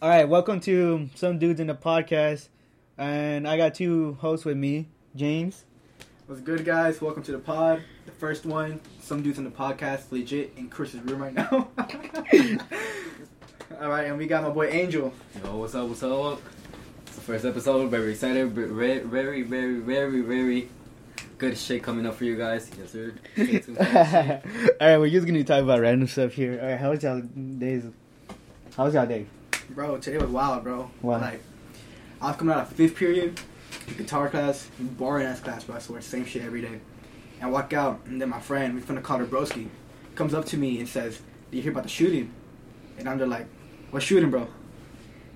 All right, welcome to some dudes in the podcast, and I got two hosts with me, James. What's good, guys? Welcome to the pod. The first one, some dudes in the podcast, legit in Chris's room right now. All right, and we got my boy Angel. Yo, what's up? What's up? It's the first episode. Very excited. Very, very, very, very, very good shit coming up for you guys. Yes, sir. Stay tuned for that shit. All right, we're just gonna talk about random stuff here. All right, how's y'all days? How's y'all day? Bro, today was wild, bro. Why? Like, I was coming out of fifth period, guitar class, boring ass class, bro. I swear, same shit every day. And I walk out, and then my friend, we finna call her Broski, comes up to me and says, "Do you hear about the shooting?" And I'm just like, "What shooting, bro?"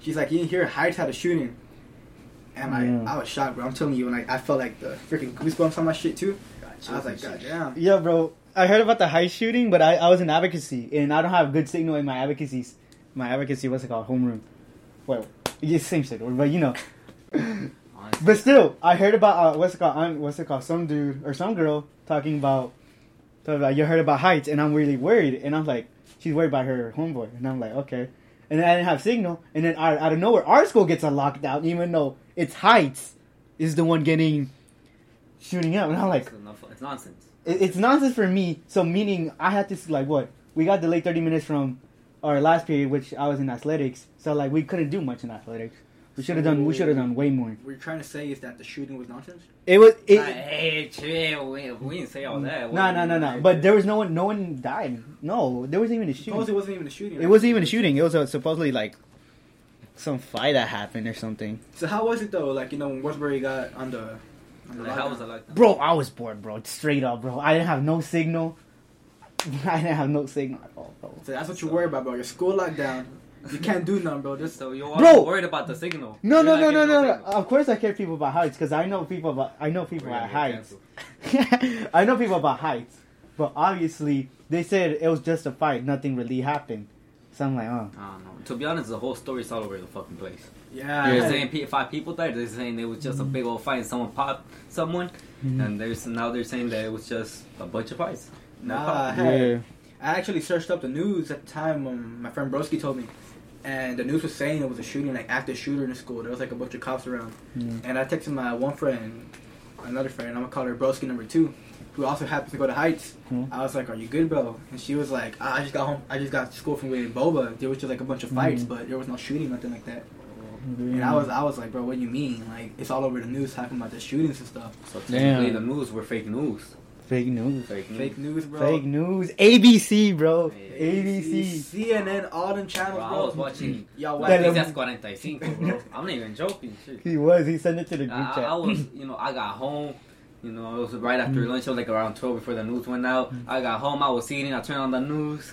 She's like, "You didn't hear Heights had a shooting." And I, Yeah. Mm. I was shocked, bro. I'm telling you, and like, I felt like the freaking goosebumps on my shit too. I was like, God damn. Yeah, bro. I heard about the high shooting, but I, I was in advocacy, and I don't have good signal in my advocacy. My advocacy, what's it called? Homeroom. Well, it's the same shit, but you know. But still, I heard about uh, what's it called? Um, what's it called? Some dude or some girl talking about, talking about you heard about heights, and I'm really worried. And I'm like, she's worried about her homeboy, and I'm like, okay. And then I didn't have signal, and then out, out of nowhere, our school gets a lockdown, even though it's heights is the one getting shooting up, and I'm like, it's, nonsense. it, it's nonsense for me. So meaning I had to like what we got delayed thirty minutes from our last period, which I was in athletics. So like we couldn't do much in athletics. We should have done. We should have done way more. What you're trying to say is that the shooting was nonsense? It was. It, Like, hey, chill. We, we didn't say all that. No, no, no, no. But there was no one. No one died. No, there wasn't even a Suppose it wasn't even a shooting. It wasn't even a shooting. It was a, supposedly like some fight that happened or something. So how was it though? Like you know when Westbury got on the. On the Like, how was lockdown? it like? Bro, I was bored, bro. Straight up, bro. I didn't have no signal. I didn't have no signal at all, bro. So that's what you worry about, bro. Your school locked down. You can't do nothing, bro. Just So you're Bro! worried about the signal. No, no, no, no, no, no. Of course, I care people about heights because I know people about. I know people We're at heights. I know people about heights, but obviously they said it was just a fight. Nothing really happened. So I'm like, oh. I don't know. To be honest, the whole story's all over the fucking place. yeah. They're saying pe- five people died. They're saying it was just a big old fight and someone popped someone. Mm-hmm. And there's now they're saying that it was just a bunch of fights. No Nah. I, had, Yeah. I actually searched up the news at the time. Um, my friend Broski told me, and the news was saying it was a shooting, like active shooter in the school. There was like a bunch of cops around, Yeah. and I texted my one friend, another friend. I'm gonna call her Broski number two, who also happens to go to Heights. Hmm. I was like, "Are you good, bro?" And she was like, "Ah, "I just got home. I just got to school from with Boba. There was just like a bunch of fights, Mhm. but there was no shooting, nothing like that." And I was, I was like, "Bro, what do you mean? Like it's all over the news talking about the shootings and stuff. So technically, Damn. the news were fake news. Fake news. Fake news. Fake news, bro. Fake news. ABC, bro. Yeah. ABC. CNN, all them channels, Bro, I bro. was watching. Y'all Tele- watching? That's 45, bro. I'm not even joking. Shit. He was. He sent it to the group I, chat. I was, you know, I got home. You know, it was right after Mm. lunch. It was like around 12 before the news went out. I got home. I was eating. I turned on the news.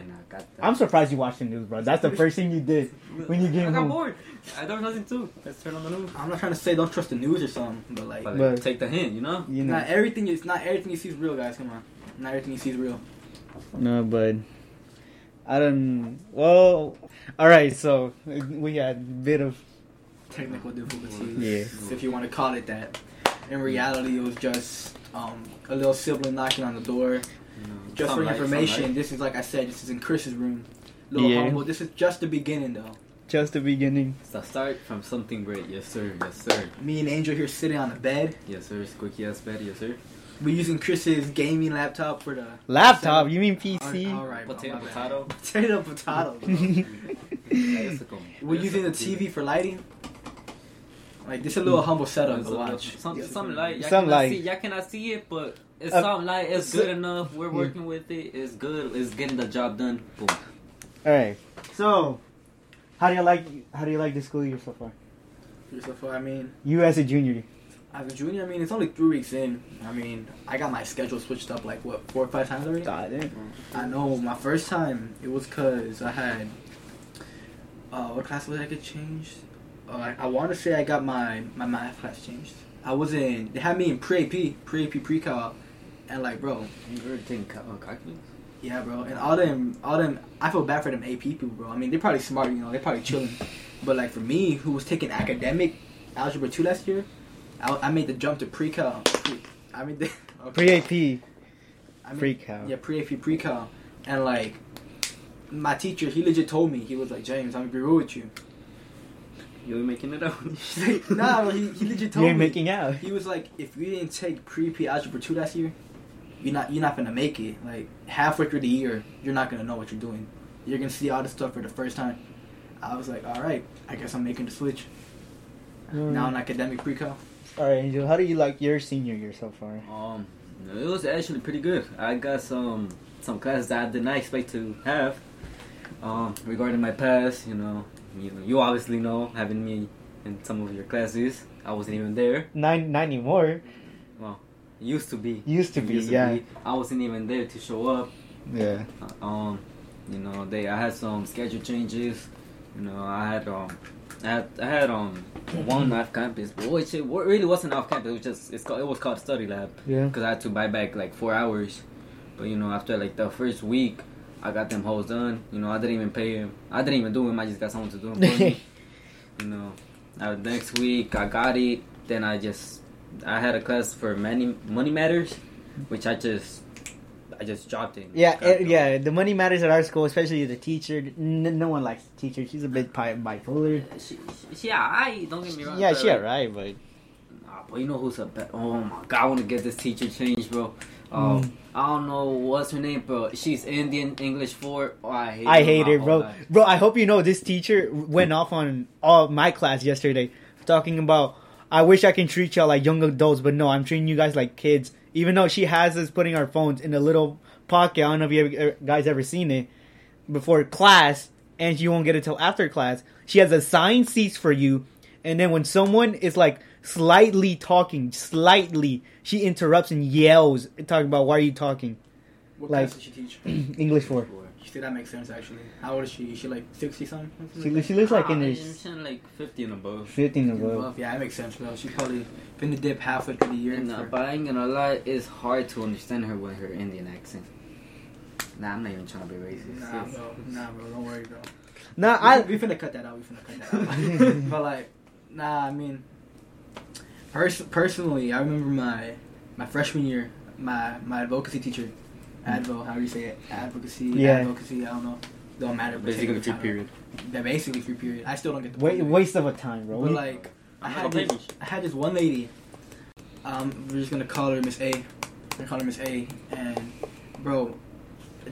And I got that. I'm surprised you watched the news, bro. That's the first thing you did when you came I came got home. bored. I there was nothing to. Let's turn on the news. I'm not trying to say don't trust the news or something, but like, But, But- take the hint, you know? You know. not everything is not everything you see is real, guys. Come on, not everything you see is real. No, but I don't. Well, all right. So we had a bit of Technical difficulties, Yeah. if you want to call it that. In reality, it was just um, a little sibling knocking on the door. You know, Just some for information, light. this is like I said, this is in Chris's room. Little Yeah. humble. This is just the beginning, though. just the beginning. It's the start from something great. Yes, sir. Yes, sir. Me and Angel here sitting on the bed. Yes, sir. Squeaky ass bed. Yes, sir. We're using Chris's gaming laptop for the Laptop? You mean PC? right, bro, Potato, my potato. Potato, potato. bro. Yes. We're using the. TV for lighting. Like this, is a little mm. humble setup It's to a- watch. Some, some light. Y'all Some light. See, y'all cannot see it, but it's Uh, some light. It's good enough. We're working with it. It's good. It's getting the job done. Boom. all right. So, how do you like? How do you like the school year so far? So far, I mean, You as a junior. as a junior, I mean, it's only three weeks in. I mean, I got my schedule switched up like what four or five times already. I know my first time it was cause I had uh, what class was I get changed? Uh, I, I want to say I got my my math class changed. I was in. They had me in pre AP, pre AP pre cal, and like, bro, You're taking cal- uh, calculus. yeah, bro, and all them, all them. I feel bad for them AP people, bro. I mean, they're probably smart, you know, they're probably chilling. but like for me, who was taking academic algebra two last year, I, I made the jump to pre cal. I mean, the, Pre AP. I mean, Pre cal. Yeah, pre AP pre cal, and like my teacher, he legit told me he was like James, I'm gonna be real with you. You were making it up. He's like, nah, bro, he, he legit You told ain't me. making out. He was like, if you didn't take pre-AP algebra two last year, you're not you're not gonna make it. Like halfway through the year, you're not gonna know what you're doing. You're gonna see all this stuff for the first time. I was like, all right, I guess I'm making the switch. Now in academic pre-cal. All right, Angel. How do you like your senior year so far? Um, it was actually pretty good. I got some some classes that I did not expect to have. Um, regarding my past, you know, you you obviously know having me in some of your classes. I wasn't even there. Nine, not anymore. Used to be. Used to be, yeah. I wasn't even there to show up. Yeah. Uh, Um, you know, they I had some schedule changes. You know, I had um, I had, I had um one off campus, but which it really wasn't off campus. It was just it's called it was called study lab Yeah. because I had to buy back like four hours. But you know, after like the first week, I got them hoes done. You know, I didn't even pay him. I didn't even do him. I just got someone to do them for me. you know, uh, next week I got it. Then I just I had a class for money money matters, which I just I just dropped in. Yeah, it. yeah. The money matters at our school, especially the teacher. N- no one likes the teacher. She's a bit bi- bipolar. She, she, yeah, I don't get me wrong. Yeah, but, she like, alright, but Nah, but you know who's a be- oh my god, I want to get this teacher changed, bro. Um, Mm. I don't know what's her name, bro. She's Indian English four. Oh, I hate. I her hate her, bro. life. Bro, I hope you know this teacher went off on all my class yesterday, talking about. I wish I can treat y'all like young adults, but no, I'm treating you guys like kids. Even though she has us putting our phones in a little pocket. I don't know if you ever, er, guys ever seen it before class, and you won't get it till after class. She has assigned seats four you, and then when someone is like slightly talking, slightly, she interrupts and yells, talking about why are you talking? What Like- class does she teach? English for. You see, that makes sense actually. How old is she? Is she like 60 something? She, she looks like in Ah, her I'm like fifty and above. 15 Above. above. Yeah, that makes sense, bro. She's probably been to dip halfway through the year. And, uh, for- but I ain't gonna lie, it's hard to understand her with her Indian accent. Nah, I'm not even trying to be racist. Nah, It's- bro. Nah, bro. Don't worry, bro. Nah, We, I. we finna cut that out. We finna cut that out. but like, nah. I mean, pers- personally, I remember my my freshman year, my my advocacy teacher, advo. How do you say it? Advocacy. Yeah. Advocacy. I don't know. Don't matter. but Basically, free period. Yeah, basically free period. I still don't get the Wait, point of waste of a time, bro. But We- like, I had this, I had this one lady. Um, we're just gonna call her Miss A. We're gonna call her Miss A. And bro,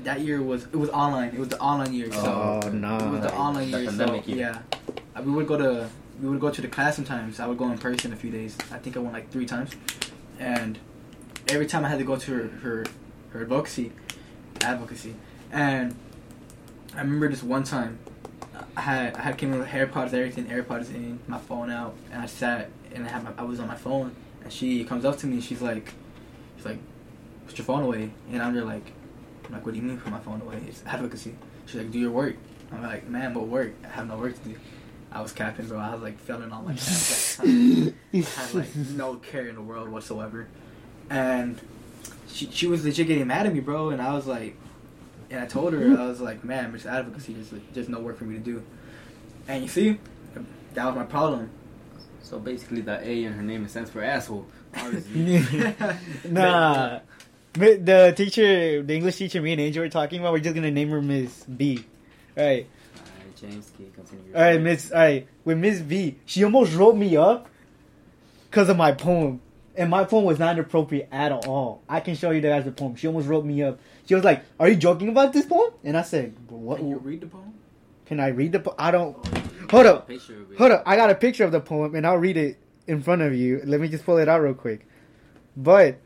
that year was it was online. It was the online year. So oh, no. it was the online year. So pandemic year. yeah, Uh, we would go to we would go to the class sometimes. I would go in person a few days. I think I went like three times, and every time I had to go to her her, her advocacy, advocacy, and I remember this one time. I had I had came in with AirPods, everything, AirPods in, my phone out, and I sat and I had my, I was on my phone, and she comes up to me, and she's like, she's like, put your phone away, and I'm just like, I'm like, what do you mean put my phone away? It's advocacy. She's like, do your work. I'm like, man, what work? I have no work to do. I was capping, bro. I was like feeling all my. I had like no care in the world whatsoever, and she she was legit getting mad at me, bro. And I was like, and I told her I was like, man, Miss Advocacy, there's there's no work for me to do. And you see, that was my problem. So basically, the A in her name stands for asshole. Obviously. nah. Mi- The teacher, the English teacher me and Angel were talking about, we're just gonna name her Miss B. Alright. Alright, James, can you continue? Alright, Miss alright. With Miss B, she almost wrote me up because of my poem. And my poem was not inappropriate at all. I can show you guys the poem. She almost wrote me up. She was like, Are you joking about this poem? And I said, What Can you read the poem? can I read the poem? I don't Hold up. Picture of it. Hold up, I got a picture of the poem and I'll read it in front of you. Let me just pull it out real quick. But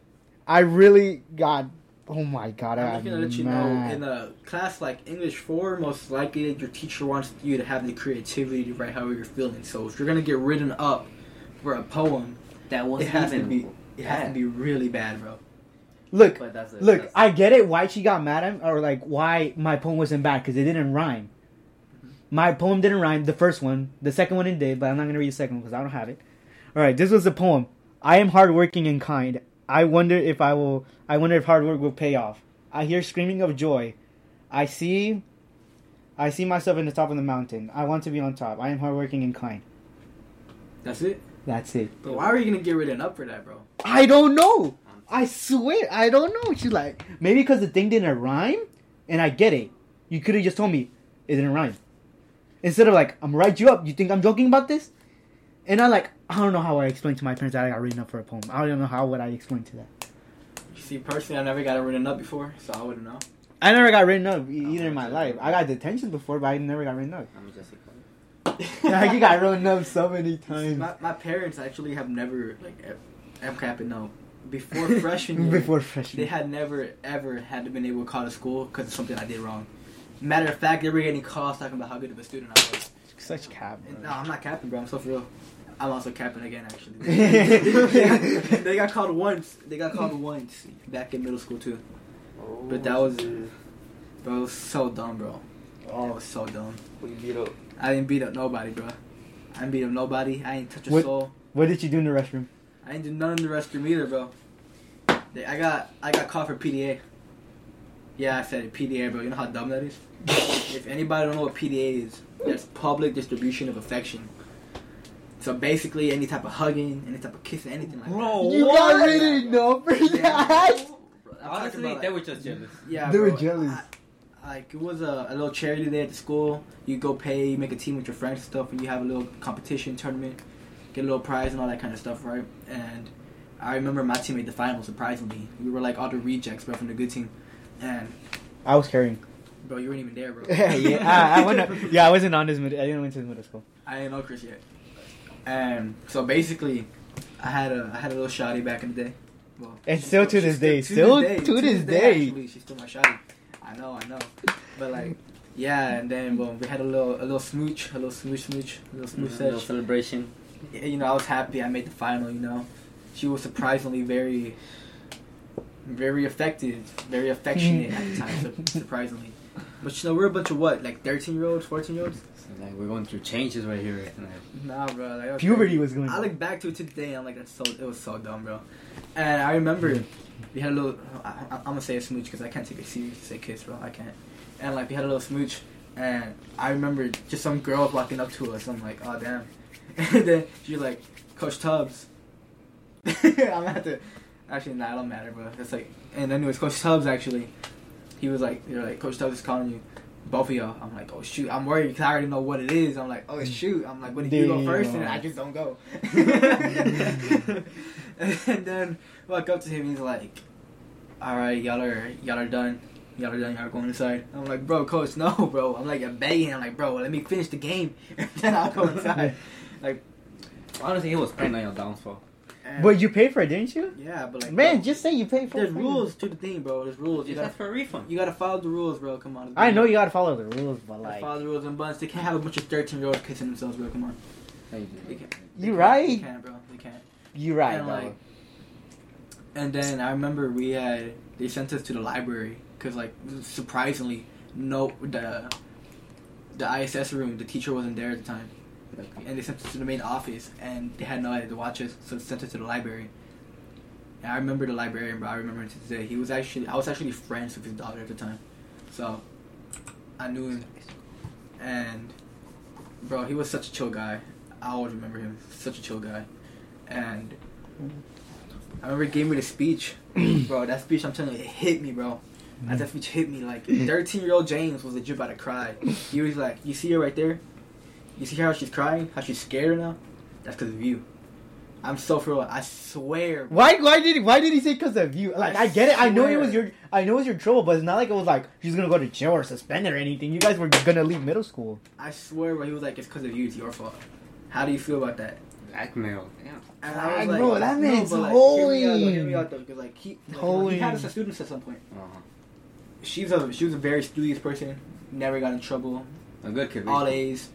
I really got oh my god, I I'm just gonna let you know in a class like English four, most likely your teacher wants you to have the creativity to write however you're feeling. So if you're gonna get written up for a poem, That it wasn't has to be it has to be really bad, bro. Look, But that's a, look, that's, I get it why she got mad at me or like why my poem wasn't bad because it didn't rhyme. Mm-hmm. My poem didn't rhyme. The first one, the second one it did, but I'm not gonna read the second one because I don't have it. All right, this was the poem. I am hardworking and kind. I wonder if I will. I wonder if hard work will pay off. I hear screaming of joy. I see. I see myself in the top of the mountain. I want to be on top. I am hardworking and kind. That's it. That's it. But why are you gonna get rid of written up for that, bro? I don't know. I swear, I don't know. She's like, maybe because the thing didn't rhyme, and I get it. You could have just told me it didn't rhyme. Instead of like, I'm gonna write you up. You think I'm joking about this? And I like, I don't know how I explain to my parents that I got written up for a poem. I don't know how would I explain to that. You see, personally, I never got it written up before, so I wouldn't know. I never got written up either in my life. I got detention before, but I never got written up. I'm just yeah, you got written up so many times. My, my parents actually have never like M capping no before freshman year. Before freshman. They had never ever had been able to call to school because of something I did wrong. Matter of fact, they were getting calls talking about how good of a student I was. Such cap. And, bro. no, I'm not capping, bro. I'm so for real. I'm also capping again, actually. they, got, called once. They got called once back in middle school too. But that oh, was, bro, it was so dumb, bro. Oh, it was so dumb. Who you beat up? I didn't beat up nobody, bro. I didn't beat up nobody. I ain't touch a What- soul. What did you do in the restroom? I didn't do none in the restroom either, bro. I got I got caught for PDA. Yeah, I said it, PDA, bro. You know how dumb that is? if anybody don't know what PDA is, that's public distribution of affection. So basically, any type of hugging, any type of kissing, anything like that. Bro, You what? got written up for that. that? I'm Honestly, about, they were just jealous. Yeah, They were jealous. I- like it was a, a little charity day at the school. You go pay, you make a team with your friends and stuff, and you have a little competition tournament, get a little prize and all that kind of stuff, right? And I remember my team made the final. Surprisingly, we were like all the rejects, bro, from the good team. And I was carrying. bro, you weren't even there, bro. yeah, I, I went. Yeah, I wasn't on this. Mid- I didn't went to the middle school. I didn't know Chris yet. And so basically, I had a I had a little shawty back in the day. Well, And still to this day, still to this day. Actually, she's still my shawty. I know, I know. But like, yeah, and then boom, we had a little a little smooch, a little smooch smooch, a little smooch a little celebration. Yeah, You know, I was happy. I made the final. You know, she was surprisingly very, very affected, very affectionate at the time. surprisingly, but you know, we're a bunch of what, like thirteen year olds, fourteen year olds. So, like we're going through changes right here. And, like, Nah, bro. Like, that was Puberty was going. I look back to it today. I'm like, that's so. It was so dumb, bro. And I remember mm-hmm. We had a little. I, I'm gonna say a smooch because I can't take it serious to say kiss, bro. I can't. And like we had a little smooch, and I remember just some girl walking up to us. I'm like, oh damn. And then she's like, Coach Tubbs. I'm gonna have to. Actually, nah, it don't matter, bro. It's like, and anyways, Coach Tubbs actually, he was like, they're like, Coach Tubbs is calling you. Both of y'all. I'm like, oh shoot. I'm worried because I already know what it is. I'm like, oh mm. shoot. I'm like, what if you go first? And I just don't go. Mm. and then walk up to him. He's like, all right, y'all are y'all are done. Y'all are done. Y'all are going inside. I'm like, bro, coach, no, bro. I'm like, I'm begging. I'm like, bro, let me finish the game, and then I'll go inside. like, honestly, he was praying on your downfall. And- But you paid for it, didn't you? yeah, but like, Man, bro, just say you paid for there's it. There's rules to the thing, bro. There's rules. You Just gotta ask for a refund. you gotta follow the rules, bro. Come on. I know you gotta follow the rules, but like, follow the rules and bunch. They can't have a bunch of 13 year olds kissing themselves, bro. Come on. They can't. They You can't. right. They can't, bro. They can't. you right, And, though. like, And then I remember we had they sent us to the library because like surprisingly no the the ISS room the teacher wasn't there at the time and they sent us to the main office and they had no idea to watch us so they sent us to the library. And I remember the librarian, bro. I remember him to today. He was actually I was actually friends with his daughter at the time, so I knew him. And bro, he was such a chill guy. I always remember him. Such a chill guy. And I remember he gave me the speech, bro. That speech, I'm telling you, it hit me, bro. As that mm. speech hit me, like 13 year old James was legit about to cry. He was like, "You see her right there? You see how she's crying? How she's scared now? That's because of you." I'm so for real. I swear. bro. Why? Why did? Why did he say because of you? Like, I, I get it. I know it was your. I know it was your trouble, but it's not like it was like she's gonna go to jail or suspended or anything. You guys were gonna leave middle school. I swear, bro. He was like, "It's because of you. It's your fault." How do you feel about that? Blackmail. Damn. And I I was know, like, that no, man's but, like, hear me out, though, holy. hear me out, though, 'cause, like, he, like, you know, Holy. he had us as students at some point. Uh-huh. She's a she was a very studious person. Never got in trouble. A good kid. all basically. A's.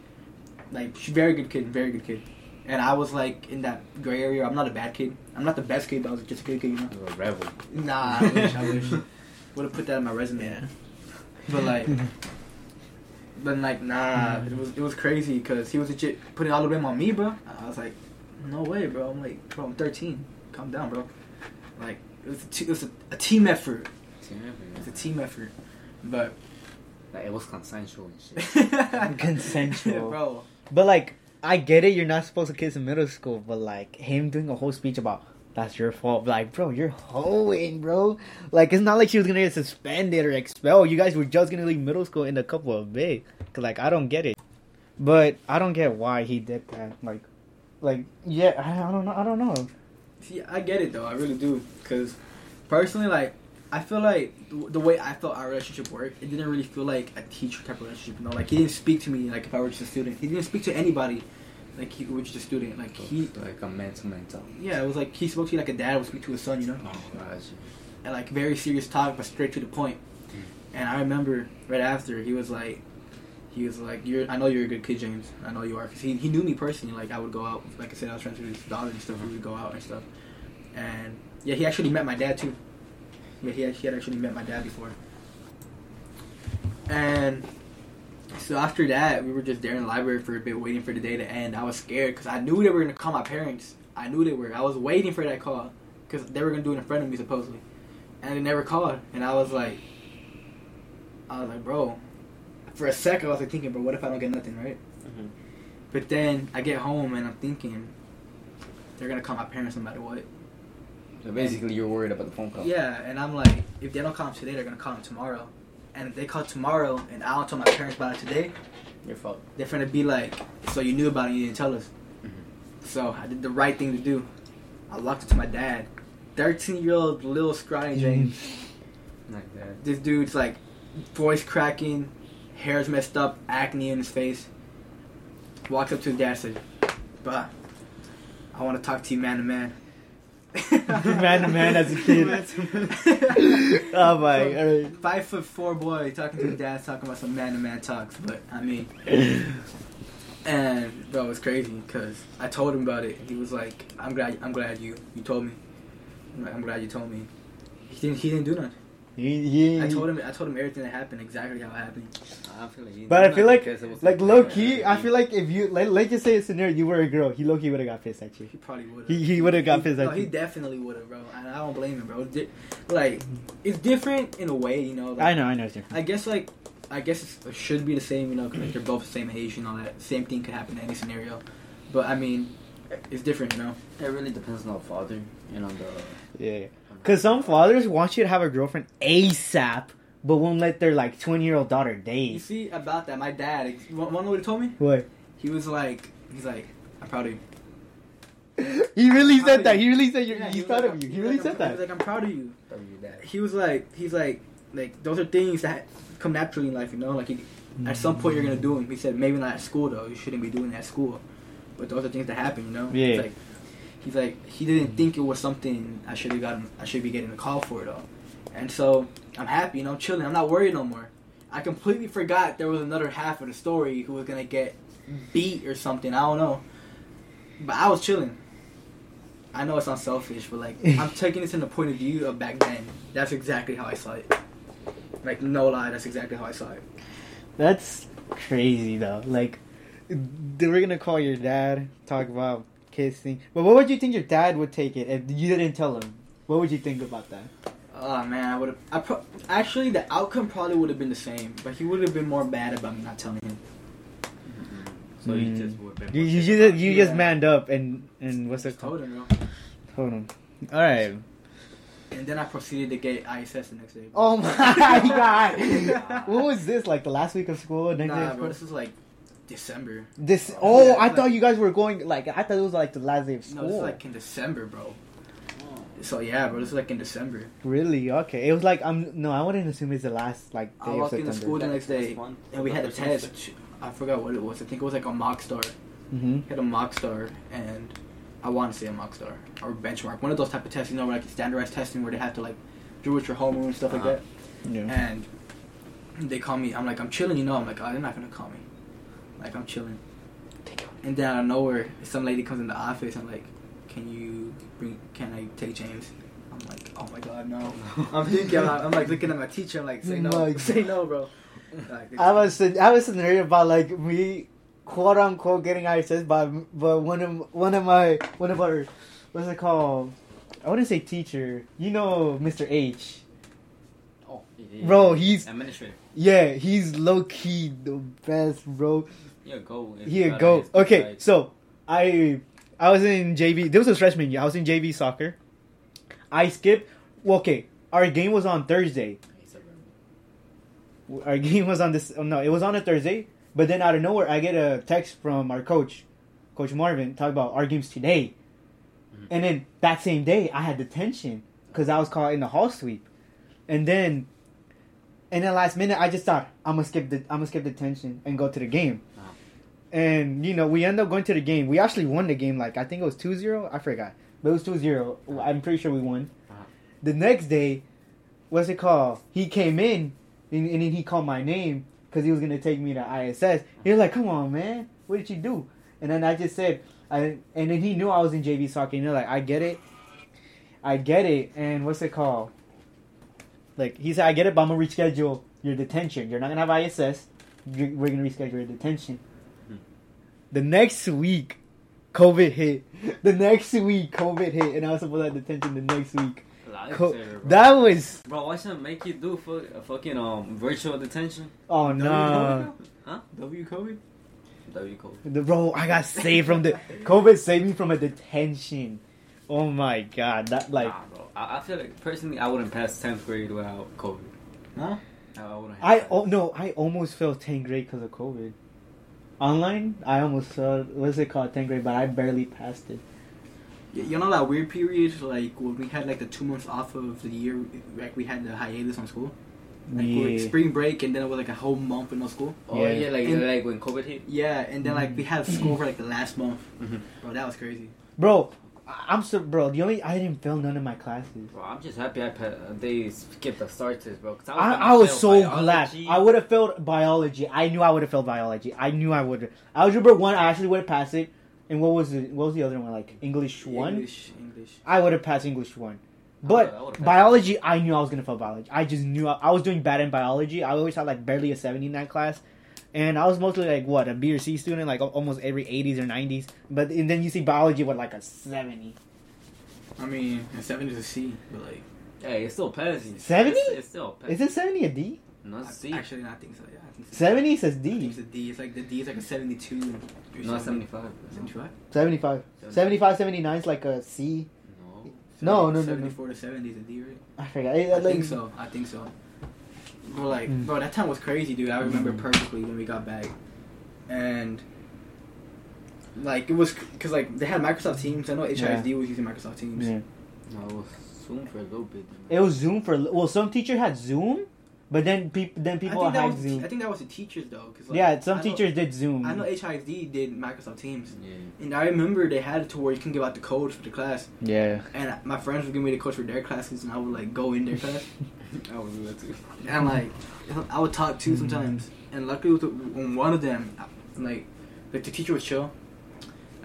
Like she's very good kid, very good kid. And I was like in that gray area. I'm not a bad kid. I'm not the best kid, but I was just a good kid, you know. You were a rebel. Nah, I wish. I wish. Would have put that in my resume. But like, but like, nah, it was it was crazy because he was legit putting all the blame on me, bro. I was like, no way, bro. I'm like, bro, I'm 13. Calm down, bro. Like, it was a, t- it was a, a team effort. It was a team effort. But Like, it was consensual and shit. Consensual. bro. But like, I get it. You're not supposed to kiss in middle school, but like him doing a whole speech about that's your fault. Like, bro, you're hoeing, bro. Like, it's not like she was gonna get suspended or expelled. You guys were just gonna leave middle school in a couple of days. Cause like, I don't get it. But I don't get why he did that. Like, like yeah, I, I don't know. I don't know. See, I get it though. I really do. Cause personally, like, I feel like the, way I felt our relationship worked, it didn't really feel like a teacher type relationship. You know, like he didn't speak to me like if I were just a student. He didn't speak to anybody like he was just a student. Like he, like a mental mental. yeah, it was like he spoke to you like a dad would speak to his son. You know, Oh, and like very serious talk, but straight to the point. Hmm. And I remember right after he was like, he was like, "You're, I know you're a good kid, James. I know you are." Because he, he knew me personally. Like I would go out, like I said, I was friends with his daughter and stuff. We would go out and stuff. And yeah, he actually met my dad too. Yeah, he had, had actually met my dad before. And so after that, we were just there in the library for a bit, waiting for the day to end. I was scared because I knew they were gonna call my parents. I knew they were. I was waiting for that call because they were gonna do it in front of me supposedly, and they never called. And I was like, I was like, bro. For a second, I was like thinking, bro, what if I don't get nothing, right? Mhm. But then I get home and I'm thinking, they're gonna call my parents no matter what. So basically, you're worried about the phone call. Yeah, and I'm like, if they don't call them today, they're gonna call them tomorrow. And if they call tomorrow and I don't tell my parents about it today, Your fault. they're gonna be like, so you knew about it you didn't tell us. Mhm. So I did the right thing to do. I locked it to my dad. 13 year old little scrawny James. Like that. This dude's like, voice cracking, hair's messed up, acne in his face. Walks up to his dad and says, Bah, I want to talk to you man to man. Man to man as a kid. oh my. So, alright. Five foot four boy talking to his dad, talking about some man to man talks. But I mean, and bro, it was crazy because I told him about it. He was like, "I'm glad, I'm glad you you told me. I'm, like, I'm glad you told me." He didn't, he didn't do nothing. He, he, I told him, I told him everything that happened exactly how it happened. I feel like he But I feel like, because it was like like low that. key, I feel like if you, like, let's just say a scenario, you were a girl, he low key would have got pissed at you. He probably would. He, he would have got pissed No, at he you. definitely would have, bro. And I don't blame him, bro. Di- like, it's different in a way, you know. Like, I know, I know. It's different. I guess like, I guess it's, it should be the same, you know, 'cause like they're both the same age and all that. Same thing could happen in any scenario, but I mean, it's different, you know. It really depends on the father and on the. Yeah. Because some fathers want you to have a girlfriend ASAP, but won't let their, like, 20 year old daughter date. You see about that, my dad. You want to know what he told me? What? He was like, he's like, I'm proud of you. He really Proud said that. you. He really said you're, Yeah, he's he was proud like, of you. he He really like, said I'm- that. He was like, I'm proud of you. Tell you that. he was like, he's like, like those are things that come naturally in life, you know. Like he, at some point you're gonna do them. He said maybe not at school though. You shouldn't be doing that at school, but those are things that happen, you know. Yeah. He's like, he's like, he didn't think it was something I should have gotten. I should be getting a call for though, and so I'm happy, you know, I'm chilling. I'm not worried no more. I completely forgot there was another half of the story who was gonna get beat or something. I don't know, but I was chilling. I know it sounds selfish, but like I'm taking this in the point of view of back then. That's exactly how I saw it. Like no lie, that's exactly how I saw it. That's crazy though. Like they were gonna call your dad, talk about kissing. But what would you think your dad would take it if you didn't tell him? What would you think about that? Oh man, I would have. I pro- actually the outcome probably would have been the same, but he would have been more mad about me not telling him. So you Mm. just would You, you just you just Yeah. manned up and and what's I it called? told him, bro. Hold on. All right. And then I proceeded to get ISS the next day. Oh my god! what was this like the last week of school? Next day nah, of bro, this was like December. This oh, Yeah, I like- thought you guys were going like I thought it was like the last day of school. No, this is school. like in December, bro. So yeah, bro, this is like in December. really? Okay. It was like I'm no, I wouldn't assume it's the last like I day of walked into September. school the next day, and we had a test. I forgot what it was. I think it was like a mock STAAR. Mm-hmm. We had a mock STAAR, and I want to say a mock STAAR or benchmark. One of those type of tests, you know, where, like standardized testing where they have to like do with your homeroom and stuff Uh-huh. like that. Yeah. And they call me. I'm like, I'm chilling, you know. I'm like, oh, they're not gonna call me. Like, I'm chilling. And then out of nowhere, some lady comes in the office. and like, can you bring? Can I take James? I'm like, oh my god, no. I'm thinking. I'm, I'm like looking at my teacher. I'm like, say no, My say no, bro. Like, I was I was scenario about like me quote unquote getting ISS but but one of one of my one of our what's it called? I wouldn't say teacher. You know Mr. H. Oh, yeah, Bro, he's- administrator. Yeah, he's low key the best, bro. Yeah, go. if He a got go. Okay, side. so I I was in JV. This was a freshman year. I was in JV soccer, I skipped. Well, okay, our game was on Thursday. Our game was on this. Oh, no, it was on a Thursday. But then out of nowhere, I get a text from our coach, Coach Marvin, talk about our games today. Mhm. And then that same day, I had detention because I was caught in the hall sweep. And then, in the last minute, I just thought I'm gonna skip the I'm gonna skip detention and go to the game. And you know, we end up going to the game. We actually won the game. Like I think it was 2-0. I forgot, but it was 2-0. I'm pretty sure we won. Uh-huh. The next day, what's it called? He came in and, and then he called my name because he was gonna take me to ISS. He was like, "Come on, man, what did you do?" And then I just said, "I." And then he knew I was in JV soccer. And you're like, "I get it, I get it." And what's it called? Like he said, "I get it, but I'm gonna reschedule your detention. You're not gonna have ISS. We're gonna reschedule your detention." The next week, COVID hit. The next week, COVID hit, and I was supposed to have detention the next week. Co- Lifesaver, that was Bro, why should I make you do fu- a fucking um virtual detention? oh no. Huh? W COVID? W COVID. The bro, I got saved from the COVID saved me from a detention. Oh my god, that like nah, bro. I, I feel like personally, I wouldn't pass tenth grade without COVID. Huh? I wouldn't. I oh no, I almost failed 10th grade because of COVID. Online, I almost failed. What's it called, 10th grade? But I barely passed it. You know that weird period, like when we had like the two months off of the year, like we had the hiatus on school, like with Yeah. spring break, and then it was like a whole month with no school. Oh Yeah. yeah, like And- like when COVID hit. Yeah, and then like we had school for like the last month, Mhm. bro. That was crazy. Bro, I- I'm so bro. The only I didn't fail none of my classes. Bro, I'm just happy I pa- uh, they skipped the start test, bro. I, gonna I was fail so glad. I would have failed biology. I knew I would have failed biology. I knew I would. Algebra one, I actually would have passed it. And what was it? What was the other one? Like English one. English, English. I would have passed English one. I But I would've biology, I knew I was gonna fail biology. I just knew I, I was doing bad in biology. I always had like barely a seventy in that class, and I was mostly like what a B or C student, like almost every eighties or nineties. But and then you see biology with like a seventy. I mean, a seven is a C, but like, Hey, it's still passing. 70? It's, it's still passing. Is it seventy a D? No, it's C. actually, no, I think so. Yeah, I think so. Seventy says I think D. it's a D. It's like the D is like a seventy-two. or no, it's 75. 75? 75. 75, 79 is like a C. No. No, no, no, no. 74 to 70 is a D, right? I forgot. It- I like- think so. I think so. But like, Mm. bro, that time was crazy, dude. I remember Mm. perfectly when we got back, and like it was because like they had Microsoft Teams. I know HISD was using Microsoft Teams. Yeah. No, it was Zoom for a little bit. It was Zoom for well, some teacher had Zoom, but then people then people I think, that had was the, Zoom. I think that was the teachers though. Cause, like, yeah, some I know- teachers did Zoom. I know HISD did Microsoft Teams, Yeah. and I remember they had it to where you can give out the codes for the class. Yeah. And my friends would give me the codes for their classes, and I would like go in their class. I would do that too. And like, I would talk too sometimes. And luckily, with the, on one of them, like, like the teacher was chill.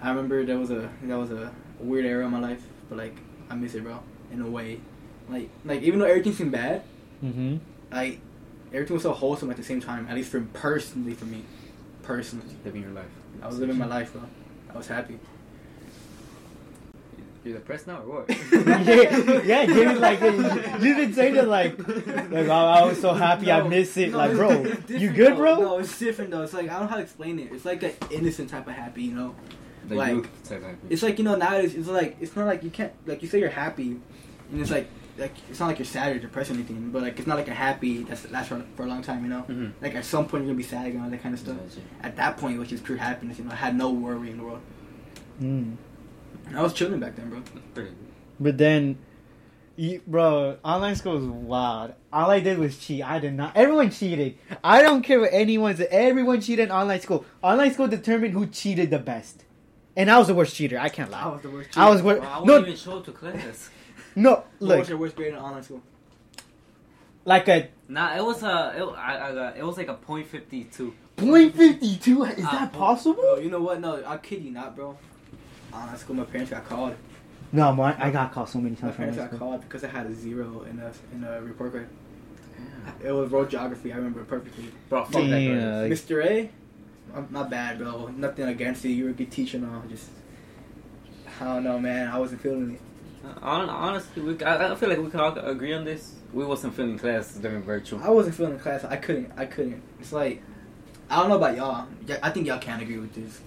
I remember that was a that was a weird era in my life, but like I miss it, bro. In a way, like like even though everything seemed bad, Mm-hmm. like everything was so wholesome at the same time. At least for personally for me, personally, Living your life. I was living my life, bro. I was happy. You're depressed now or what? yeah, yeah, give it like you've been saying it like, like I, I was so happy I No, miss it. no, like, bro, you good, bro? No, it's different though. It's like I don't know how to explain it. It's like an innocent type of happy, you know. The Like, youth type happy. It's like you know nowadays it's like it's not like you can't like you say you're happy, and it's like like it's not like you're sad or depressed or anything, but like it's not like a happy that's lasts for, for a long time, you know. Mhm. Like at some point you're gonna be sad and all that kind of stuff. Gotcha. At that point, which is pure happiness, you know, I had no worry in the world. Mm. I was chilling back then, bro. Pretty. But then, you, bro, online school was wild. All I did was cheat. I did not. Everyone cheated. I don't care what anyone said. Everyone cheated in online school. Online school determined who cheated the best, and I was the worst cheater. I can't lie. I was the worst. I was cheater. wor- Bro, I no, wouldn't even show up to class. no. Look. What was your worst grade in online school? like a Nah, it was a, it, I, I got, it was like a point fifty two. point fifty two. Is Ah, that bro. Bro, possible? you know what? No, I kid you not, bro. Uh, Online school, my parents got called. No, my, I got called so many times. from parents got called because I had a zero in a in a report grade. It was world geography. I remember it perfectly. Bro, fuck that Damn. class. Like- Mr. A, I'm not bad, bro. Nothing against you. You were a good teacher and all. Just, I don't know, man. I wasn't feeling it. Uh, hon- Honestly, we, I, I feel like we can all agree on this. We wasn't feeling class during virtual. I wasn't feeling class. I couldn't. I couldn't. It's like, I don't know about y'all. I think y'all can agree with this.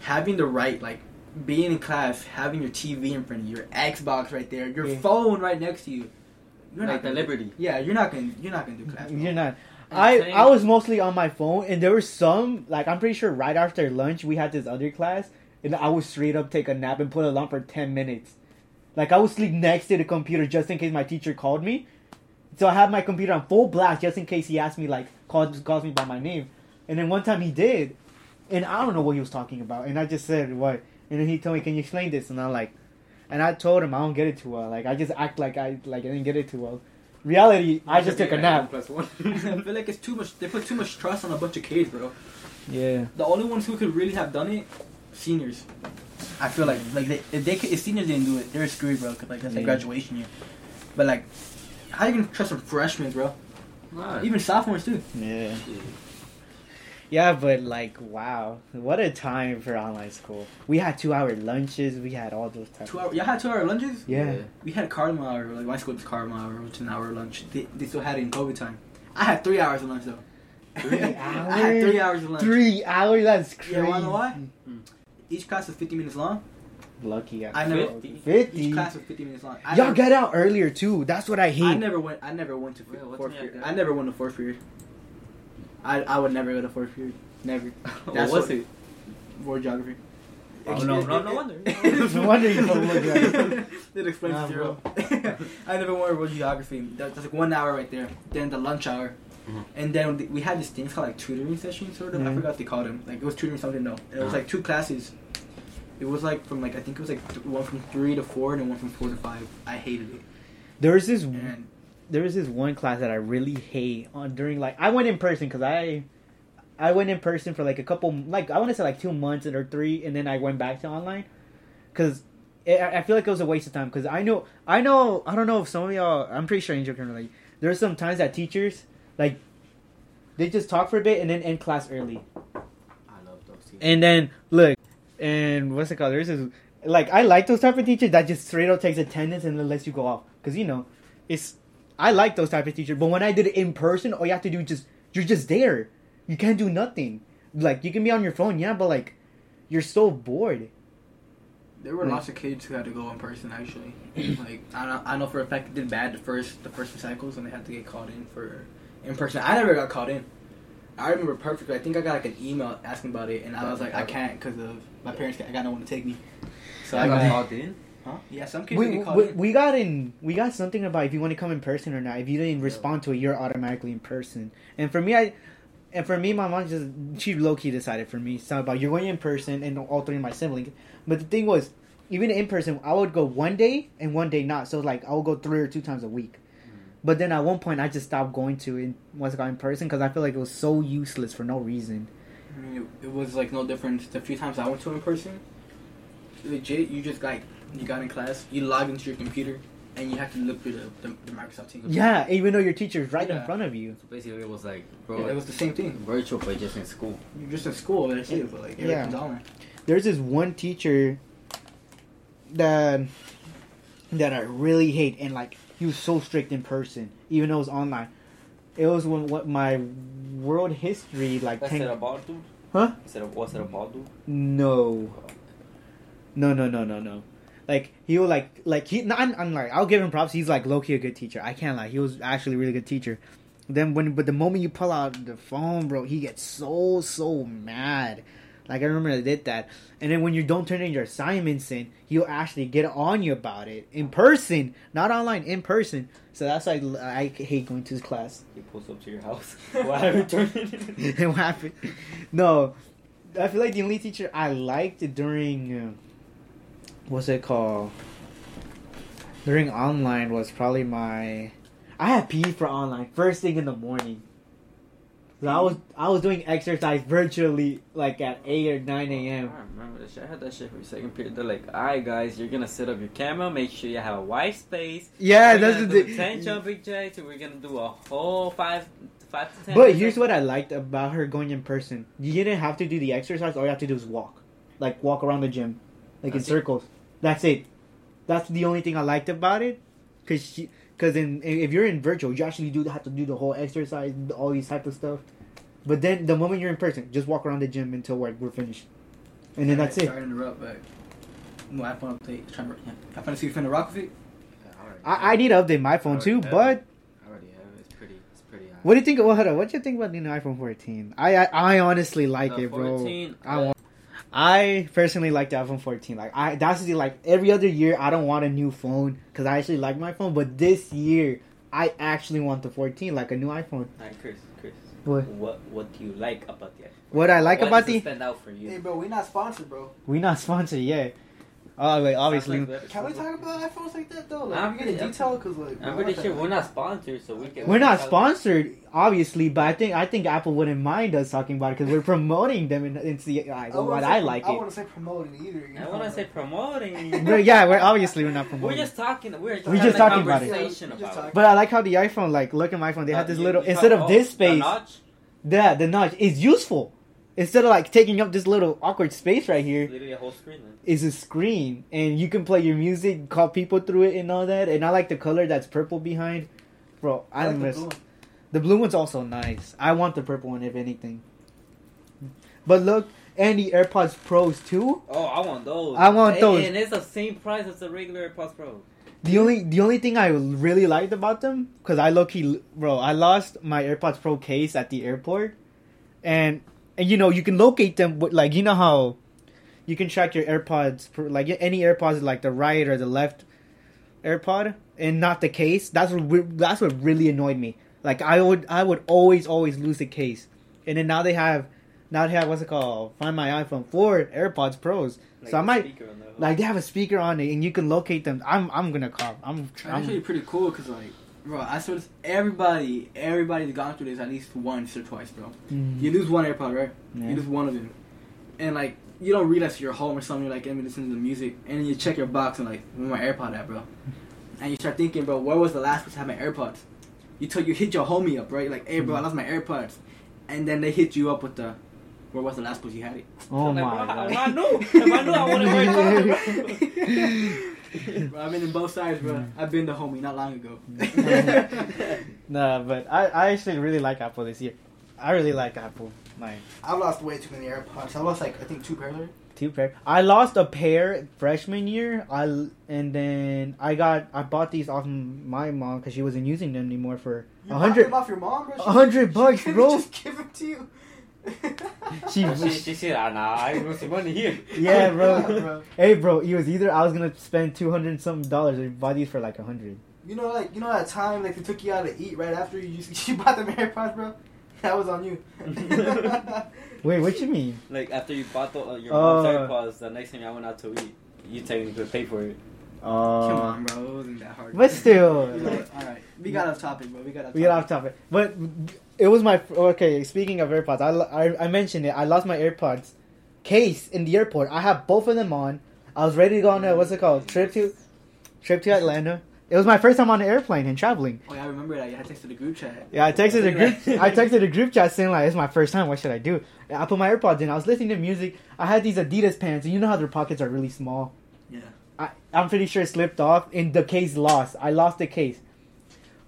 Having the right like being in class, having your TV in front of you, your Xbox right there, your Yeah. phone right next to you. You're like the gonna- Liberty. Yeah, you're not gonna you're not gonna do class. bro. You're not. I'm I saying- I was mostly on my phone, and there were some like I'm pretty sure right after lunch we had this other class, and I would straight up take a nap and put a alarm for ten minutes. Like I would sleep next to the computer just in case my teacher called me. So I had my computer on full blast just in case he asked me like calls calls me by my name. And then one time he did, and I don't know what he was talking about, and I just said what, and then he told me, "Can you explain this?" And I'm like, and I told him I don't get it too well. Like I just act like I like I didn't get it too well. Reality, I just took a nap. Plus one. I feel like it's too much. They put too much trust on a bunch of kids, bro. Yeah. The only ones who could really have done it, seniors. I feel like like they, if they could, if seniors didn't do it, they're screwed, bro. Cause like that's like Yeah. graduation year. But like, how you gonna trust some freshmen, bro? Nah, Even sophomores too. Yeah. Yeah, but like, wow, what a time for online school. We had two-hour lunches. We had all those types. Two hour. Y'all had two hour lunches. Yeah. We had cardinal hour. Like my school was cardinal hour, which is an hour lunch. They, they still had it in COVID time. I had three hours of lunch though. Three hours. I had three hours of lunch. Three hours. That's crazy. Yeah, wanna know why? Mm. Each class was fifty minutes long. Lucky. I never. 50? Fifty. Each class was fifty minutes long. I Y'all never, got out earlier too. That's what I hate. I never went. I never went to Wait, fourth period. I never went to fourth period. I I would never go to fourth period. Never. what was what- it? World geography. Oh, no, no, no wonder. No wonder you don't look right. it explains Nah, zero. I never went to world geography. That- That's like one hour right there. Then the lunch hour. Mhm. And then we had these things called like tutoring sessions, sort of. I Mhm. forgot what they called them. Like it was tutoring something. No, it was Uh-huh. like two classes. It was like from like I think it was like th- one from three to four and then one from four to five. I hated it. There was this. And There was this one class that I really hate on during like I went in person because I. I went in person for like a couple, like I want to say like two months or three, and then I went back to online, because I feel like it was a waste of time. Because I know, I know, I don't know if some of y'all, I'm pretty sure Angel can relate. There's some times that teachers like, they just talk for a bit and then end class early. I love those teachers. And then look, and what's it called? There's this like I like those type of teachers that just straight up takes attendance and then lets you go off. Cause you know, it's I like those type of teachers. But when I did it in person, all you have to do just you're just there. You can't do nothing. Like you can be on your phone, yeah, but like you're so bored. there were Like- lots of kids who had to go in person. Actually, like I know, I know for a fact they did bad the first the first cycles and they had to get called in for in person. I never got called in. I remember perfectly. I think I got like an email asking about it, and I was like, I can't because of my parents. I got no one to take me. So I I got got. called in. Huh? Yeah, some kids We, get we, we got in we got something about if you want to come in person or not. If you didn't respond to it, you're automatically in person. And for me, I and for me, my mom just she low key decided for me. So about you're going in person and all three of my siblings. But the thing was, even in person, I would go one day and one day not. So like I would go three or two times a week. Mm. But then at one point, I just stopped going to it once I got in person because I feel like it was so useless for no reason. I mean, it, it was like no different. The few times I went to in person, legit, you just like you got in class, you log into your computer, and you have to look through the, the, the Microsoft Teams. Yeah, even though your teacher's right in front of you. So basically, it was like, Yeah, bro, it was the same thing. virtual, but just in school. You're just in school, that's it. But like Yeah. everything's online. there's this one teacher that that I really hate, and like he was so strict in person, even though it was online. It was when what my world history like That's ten- it about dude? Huh? Is it a, was it about dude? no, no, no, no, no, no. Like he will like like he. No, I'm, I'm like I'll give him props. He's like low key a good teacher. I can't lie. He was actually a really good teacher. Then when but the moment you pull out the phone, bro, he gets so so mad. Like I remember I did that. And then when you don't turn in your assignments in, he'll actually get on you about it in person, not online, in person. So that's why I, I hate going to his class. He pulls up to your house. Why haven't you turned it in? what happened? No, I feel like the only teacher I liked during uh, what's it called? During online was probably my. I had PE for online first thing in the morning. So I was I was doing exercise virtually like at eight or nine oh, a.m. I remember that shit. I had that shit for a second period. They're like, alright, guys, you're gonna set up your camera, make sure you have a white space. Yeah, we're that's the do 10 jumping jacks, we're gonna do a whole five, five to ten. But here's what I liked about her going in person. You didn't have to do the exercise. All you have to do is walk, like walk around the gym, like That's in it? circles. That's it. That's the only thing I liked about it, cause she, cause in if you're in virtual, you actually do have to do the whole exercise, all these type of stuff. But then the moment you're in person, just walk around the gym until we're, we're finished, and then that's it. Sorry to interrupt, but new iPhone update. Trying to, yeah. I finna see if you finna rock with it. I, I need to update my phone too, but. I already have it. It's pretty. It's pretty. high. what do you think? Well, hold on. What do you think about the new iPhone 14? I I, I honestly like The it, bro. 14, I uh, want. I personally like the iPhone 14. Like I, that's the like every other year I don't want a new phone because I actually like my phone, but this year I actually want the 14, like a new iPhone. Alright, Chris, Chris. What? What what do you like about the iPhone? What I like What about does it the stand out for you? Hey, bro, we not sponsored, bro. we not sponsored yet. Oh wait, obviously. Like Can we talk about iPhones like that though? Like, I'm we get in pretty- detail because like I'm pretty sure we're not sponsored, so we can. We're not talk- sponsored, obviously, but I think I think Apple wouldn't mind us talking about it because we're promoting them and it's the I, I what say I like I it. want to say promoting either. You I know? want to say promoting. But yeah, we're obviously we're not promoting. We're just talking. We're just, We're just talking about it. conversation just about it. But I like how the iPhone, like, look at my phone. They have Uh, this you- little you instead of this the space, notch? yeah, the notch is useful. Instead of like taking up this little awkward space right here, Literally a whole screen. Then. is a screen, and you can play your music, call people through it, and all that. And I like the color that's purple behind, bro. I, I like the blue one. the blue one's also nice. I want the purple one if anything. But look, and the AirPods Pros too. Oh, I want those. I want And- those. And it's the same price as the regular AirPods Pro. The only the only thing I really liked about them, cause I low key, bro, I lost my AirPods Pro case at the airport, and and you know you can locate them with like you know how you can track your AirPods for like any AirPods like the right or the left AirPod and not the case. That's what that's what really annoyed me. Like I would I would always always lose the case, and then now they have now they have what's it called Find My iPhone for AirPods Pros. so I might like they have a speaker on it and you can locate them. I'm I'm gonna call. I'm. Actually, I'm pretty cool because like, bro, I swear this, everybody, everybody's gone through this at least once or twice, bro. Mm-hmm. You lose one AirPod, right? Yeah. You lose one of them, and like you don't realize you're home or something. You're like, let me listen to the music, and then you check your box and like, where my AirPod at, bro? And you start thinking, bro, where was the last place I had my AirPods? You tell you hit your homie up, right? Like, hey, bro, I mm-hmm. lost my AirPods, and then they hit you up with the, where was the last place you had it? oh Like, my well, god. I, I knew. If I knew, I would have bro, I've been in both sides, bro. Mm. I've been the homie not long ago. Mm. nah, but I I actually really like Apple this year. I really like Apple. Like I've lost way too many AirPods. I lost like I think two pairs. already. two pair. I lost a pair freshman year. I and then I got I bought these off my mom because she wasn't using them anymore for a hundred. them off your mom, bro. A hundred bucks, couldn't bro. Just give them to you. She, she, she said, ah, nah, I ain't losing money here. yeah, bro. bro. hey, bro. It was either I was gonna spend two hundred something dollars or buy these for like a hundred. You know, like you know that time like they took you out to eat right after you just you bought them AirPods, bro. That was on you. Wait, what you mean? Like after you bought the, uh, your mom's Uh, AirPods, the next time I went out to eat, you technically pay for it. Uh, Come on, bro. It wasn't that hard. But still, You know all right, we got off topic, bro. We got off. We get off topic. But it was my okay. Speaking of AirPods, I, I I mentioned it. I lost my AirPods case in the airport. I have both of them on. I was ready to go on a what's it called trip to trip to Atlanta. It was my first time on an airplane and traveling. Oh yeah, I remember that. You had texted the group chat. Yeah, I texted the group. I texted the group chat saying like, "It's my first time. What should I do?" And I put my AirPods in. I was listening to music. I had these Adidas pants, and you know how their pockets are really small. Yeah. I, I'm pretty sure it slipped off and the case lost. I lost the case.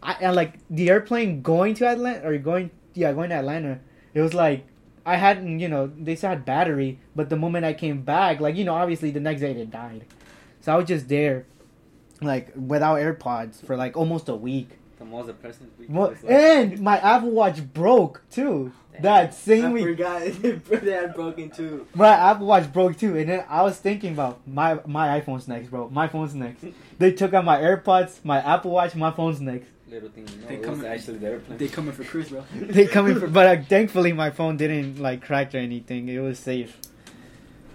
I and like the airplane going to Atlanta or going yeah going to Atlanta. It was like I hadn't you know they still had battery, but the moment I came back, like you know obviously the next day it died. So I was just there, like without AirPods for like almost a week. The most depressing week. Mo- of. And my Apple Watch broke too. That same I week. forgot they had broken too. My Apple Watch broke too, and then I was thinking about my my iPhone's next, bro. My phone's next. They took out my AirPods, my Apple Watch, my phone's next. Little thing you know, They it come was in- actually the airplane. They coming for Chris, bro. They coming, for, but uh, thankfully my phone didn't like crack or anything. It was safe.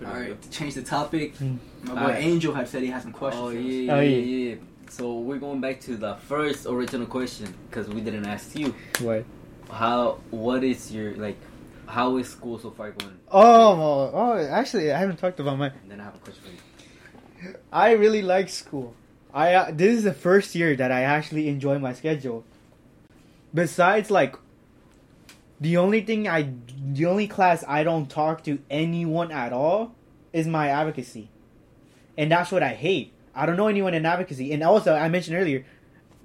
All right, to change the topic. Hmm. My boy Alright. Angel had said he had some questions. Oh for yeah, Oh, yeah, yeah. yeah. So we're going back to the first original question because we didn't ask you What? how. What is your like? How is school so far going? Oh, oh, actually, I haven't talked about my. And then I have a question for you. I really like school. I uh, this is the first year that I actually enjoy my schedule. Besides, like, the only thing I, the only class I don't talk to anyone at all is my advocacy, and that's what I hate. I don't know anyone in advocacy, and also I mentioned earlier,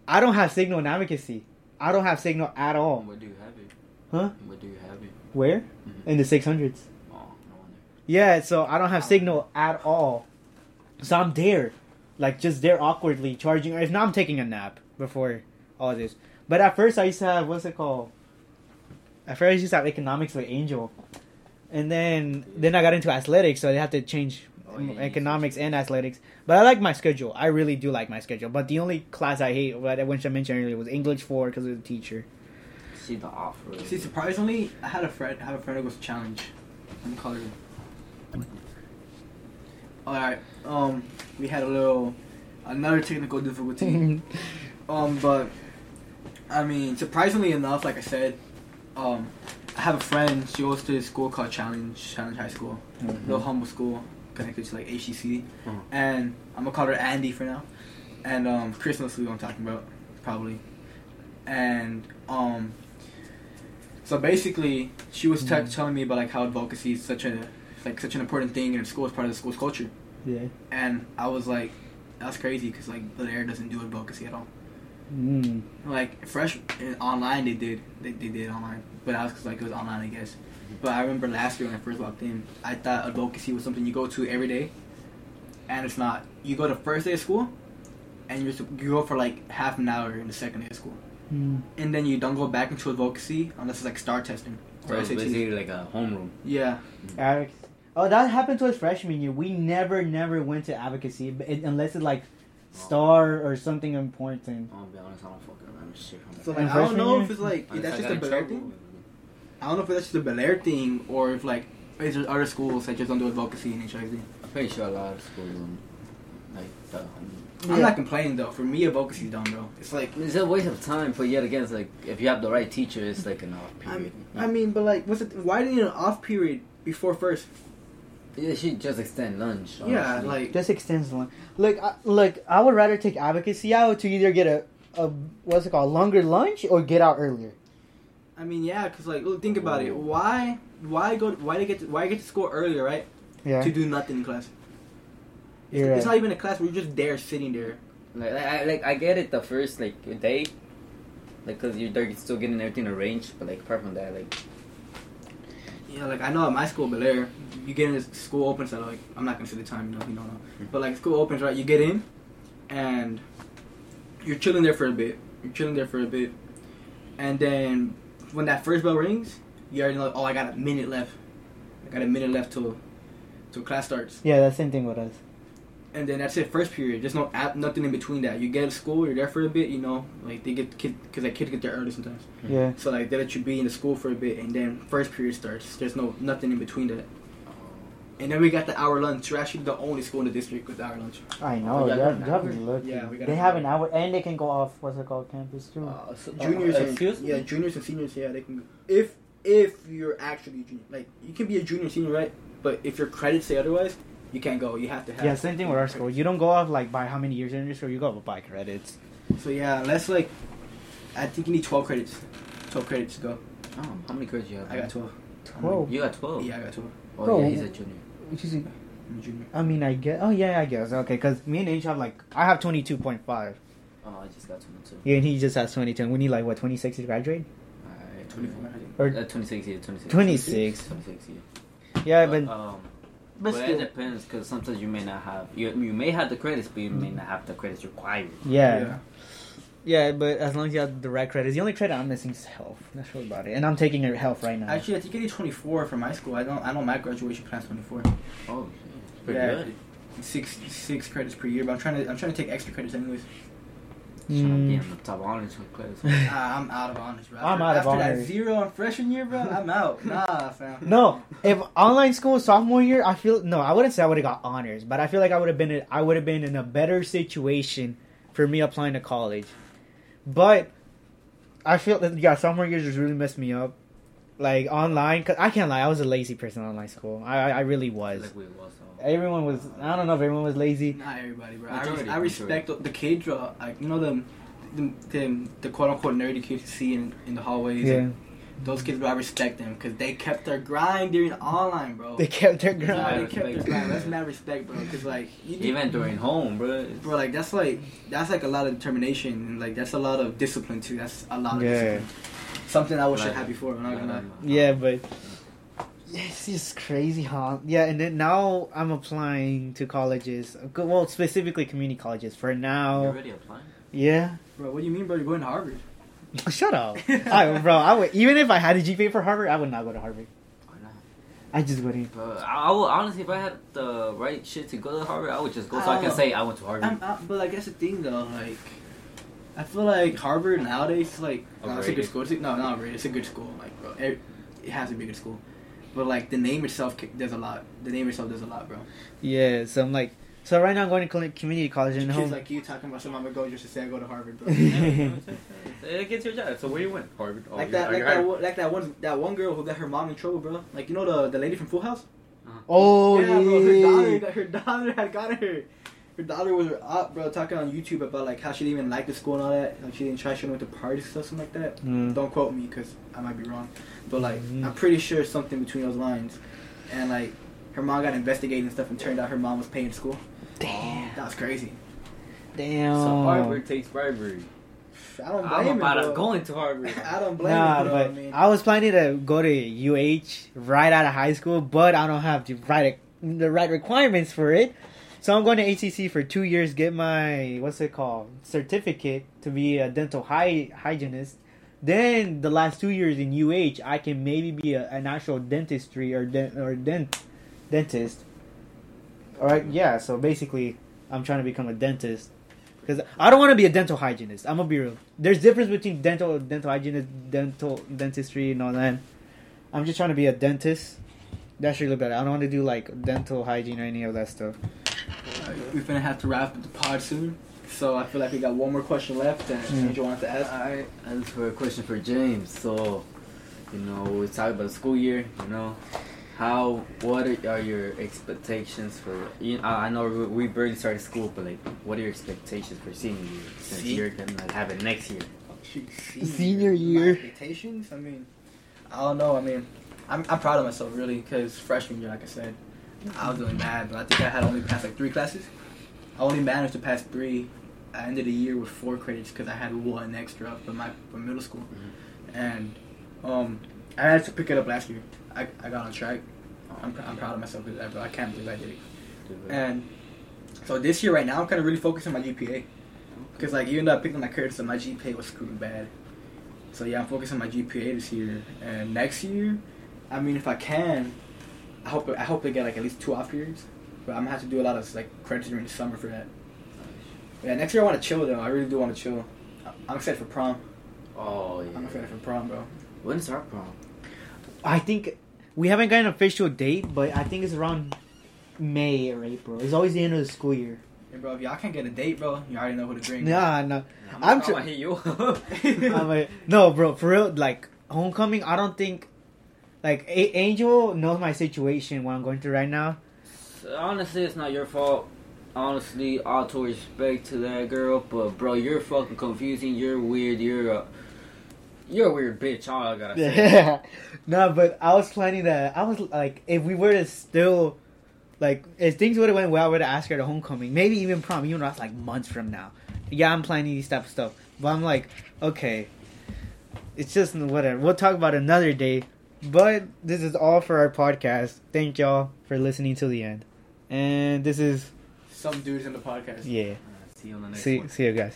I don't have signal in advocacy. I don't have signal at all. Where do you have it? Huh? Where do you have it? Where? Mhm. In the six hundreds. Oh, no wonder. Yeah, so I don't have signal at all. So I'm there, like just there awkwardly charging. Or if not, I'm taking a nap before all this. But at first, I used to have what's it called? At first, I used to have economics with Angel, and then then I got into athletics, so I had to change Oh, yeah, economics and athletics. But I like my schedule. I really do like my schedule. But the only class I hate, what I which I mentioned earlier, was English four because of the teacher. See the offer. See, surprisingly, I had a friend. I have a friend who goes to challenge. Let me call her. All right. Um, we had a little, another technical difficulty. um, but I mean, surprisingly enough, like I said, um, I have a friend. She goes to a school called Challenge Challenge High School, little humble school connected to like HCC, Mhm. and I'm gonna call her Andy for now. And um, Chris knows who I'm talking about, probably. And um, so basically, she was Mhm. telling me about like how advocacy is such a like such an important thing in school as part of the school's culture. Yeah. And I was like, that's crazy because like Blair doesn't do advocacy at all. Mm. Like fresh uh, online, they did they, they did online, but that was because like it was online, I guess. But I remember last year when I first walked in, I thought advocacy was something you go to every day, and it's not. You go the first day of school, and you're you go for like half an hour in the second day of school, Mm. and then you don't go back into advocacy unless it's like STAAR testing So or it's basically like a homeroom. Yeah, Alex. Oh, that happened to us freshman year. We never, never went to advocacy but it, unless it's like STAAR or something important. I'll be honest, I don't fucking remember shit so like I don't know year? if it's like Unless that's just a in Bellaire thing. I don't know if that's just a Bellaire thing or if like is there other schools that just don't do advocacy in HISD. I'm pretty sure a lot of schools don't like the I'm Yeah. not complaining though. For me, advocacy advocacy's done, bro. It's like It's a waste of time, but yet again, it's like if you have the right teacher, it's like an off I period. mean, I mean, but like, what's it? Why do you need an off period before first? Yeah, she just extend lunch. Yeah, like Just extends the line. Look, uh, I, look, I would rather take advocacy out to either get a, a what's it called, longer lunch or get out earlier. I mean, yeah, because like, look, think about it. Why, why go? Why to get? To, why I get to school earlier, right? Yeah. To do nothing in class. It's, You're it's not even a class. We're just there, sitting there. Like, like, I, like I get it the first like day, like cause you're they're still getting everything arranged, but like apart from that, like Yeah, like I know at my school, Bellaire, you get in, this school opens at like I'm not gonna say the time, you know, you don't know, mm-hmm. but like school opens, right? You get in, and you're chilling there for a bit. You're chilling there for a bit, and then when that first bell rings, you already know. Oh, I got a minute left. I got a minute left till till class starts, Yeah, that's the same thing with us. And then that's it. First period. There's no app, nothing in between that. You get to school, you're there for a bit, you know, like they get kid because like kids get there early sometimes. Yeah. So like they let you be in the school for a bit, and then first period starts. There's no nothing in between that. And then we got the hour lunch. We're actually the only school in the district with the hour lunch. I know. You yeah, have, an you have hour? to look. Yeah, we got They have an hour, and they can go off what's it called, campus too. uh, so, Juniors uh, and excuse me? yeah, juniors and seniors. Yeah, they can. If if you're actually a junior, like you can be a junior, senior, right? But if your credits say otherwise, you can't go. You have to have. Yeah, same thing with our school. You don't go off like by how many years you're in your school. You go off by credits. So yeah, let's like. I think you need twelve credits. Twelve credits to go. Oh, how many credits you have? I got twelve. Twelve. You got twelve. Yeah, I got twelve. Oh Bro. yeah, he's a junior. Which is, I'm a junior. I mean, I guess. Oh yeah, I guess. Okay, because me and H have like I have twenty two point five. Oh, I just got twenty-two. Yeah, and he just has twenty two. We need like what twenty six to graduate. Alright, Twenty-four. Or Uh, 26, yeah, 26. 26. 26, yeah. yeah, but um, but but it still. depends because sometimes you may not have you you may have the credits, but you may not have the credits required. yeah. yeah, But as long as you have the right credits, the only credit I'm missing is health. That's really about it. And I'm taking your health right now. Actually, I think I need twenty-four for my school. I don't. I know my graduation plan's twenty-four. Oh, shit. Pretty Yeah. good. Six six credits per year, but I'm trying to. I'm trying to take extra credits anyways. Trying to Mm. be on the top honors with credits. I'm out of honors, bro. I'm After- out of after that zero in freshman year, bro. I'm out. Nah, fam. No, if online school sophomore year, I feel no. I wouldn't say I would have got honors, but I feel like I would have been. I would have been in a better situation for me applying to college. But I feel that yeah, sophomore years just really messed me up. Like online, cause I can't lie, I was a lazy person online school. I I, I really was. like we was. So. Everyone was. I don't know if everyone was lazy. Not everybody, bro. I, Majority, I respect the, the kids, bro. Like you know them, the, the, the quote unquote nerdy kids you see in, in the hallways. Yeah, Those kids, bro, I respect them because they kept their grind during online, bro. they kept their Nah, grind. they kept their grind. That's mad respect, bro. Because like you Even during home, bro. it's- bro, like that's like that's like a lot of determination and like that's a lot of discipline too. That's a lot of Yeah. discipline. Something I wish I had before. I'm not gonna Yeah, but It's just crazy, huh? Yeah, and then now I'm applying to colleges. Well, specifically community colleges for now, You're already applying. Yeah. Bro, what do you mean, bro? You're going to Harvard? Shut up, I, bro. I would even if I had a GPA for Harvard, I would not go to Harvard. Why not? I just wouldn't. But I, I would honestly, if I had the right shit to go to Harvard, I would just go so I can Oh. say I went to Harvard. I'm, uh, I, but like that's the thing though. Like, I feel like Harvard nowadays is like no, it's a good school. It's a, no, not really. It's a good school. Like, bro, it, it has to be a good school. But like the name itself ca- does a lot. The name itself does a lot, bro. Yeah. So I'm like, so right now I'm going to community college and Kids home. like you talking about some I'm gonna go just to say I go to Harvard, bro. it gets your job. So where you went? Harvard. Oh, like that, like that, one- like that one, that one girl who got her mom in trouble, bro. Like you know the the lady from Full House. Uh-huh. oh yeah, bro. Her daughter, her daughter had gotten her. Her daughter was up, bro, talking on YouTube about like how she didn't even like the school and all that. Like she didn't try showing up to parties and stuff, something like that. Mm. Don't quote me because I might be wrong, but like Mhm. I'm pretty sure something between those lines. And like her mom got investigated and stuff, and turned out her mom was paying the school. Damn. That was crazy. Damn. So Harvard takes bribery. I don't blame I'm about to bro. go into Harvard. I don't blame Nah, her, bro. but I mean, I was planning to go to UH right out of high school, but I don't have the right the right requirements for it. So I'm going to ACC for two years, get my what's it called certificate to be a dental hy- hygienist. Then the last two years in UH, I can maybe be a, an actual dentistry or dent or dent dentist. All right, yeah. So basically, I'm trying to become a dentist because I don't want to be a dental hygienist. I'm gonna be real. There's difference between dental dental hygienist, dental dentistry, and all that. I'm just trying to be a dentist. That's really better. I don't want to do like dental hygiene or any of that stuff. We're gonna have to wrap up the pod soon. So I feel like we got one more question left, and Mm. Angel wants to ask. Alright, and for a question for James. So, you know, we talk about the school year. You know, how what are, are your expectations for? You I I know we, we barely started school, but like, what are your expectations for senior year? Since See? you're gonna have it next year. Shoot, Senior My year. expectations. I mean, I don't know. I mean, I'm I'm proud of myself really because freshman year, like I said, I was doing bad, but I think I had only passed like three classes. I only managed to pass three. I ended the year with four credits because I had one extra from my from middle school, and um, I had to pick it up last year. I, I got on track. I'm, I'm proud of myself because I, I can't believe I did it. And so this year, right now, I'm kind of really focused on my GPA. Because, like, even though I picked up my credits, my GPA was screwed bad. So, yeah, I'm focused on my GPA this year. And next year, I mean, if I can, I hope I hope to get, like, at least two off periods. But I'm going to have to do a lot of, like, credits during the summer for that. But yeah, next year I want to chill, though. I really do want to chill. I- I'm excited for prom. Oh yeah. I'm excited for prom, bro. When's our prom? I think we haven't got an official date, but I think it's around May or April. It's always the end of the school year. Hey, bro, if y'all can't get a date, bro, you already know who to bring. Nah, no, I'm, I'm I'm tr- gonna hit you. I'm like, no, bro, for real. Like homecoming, I don't think. Like A- Angel knows my situation, what I'm going through right now. Honestly, it's not your fault. Honestly, all to respect to that girl, but bro, you're fucking confusing. You're weird. You're a, you're a weird bitch. All I gotta say. Yeah. no, but I was planning that. I was like, if we were to still, like, if things would have went well, I would have asked her to homecoming, maybe even prom, even though that's like months from now. Yeah, I'm planning these type of stuff, but I'm like, okay, it's just whatever. We'll talk about another day. But this is all for our podcast. Thank y'all for listening to the end. And this is Some dudes in the podcast. yeah. See you on the next See one. see you guys.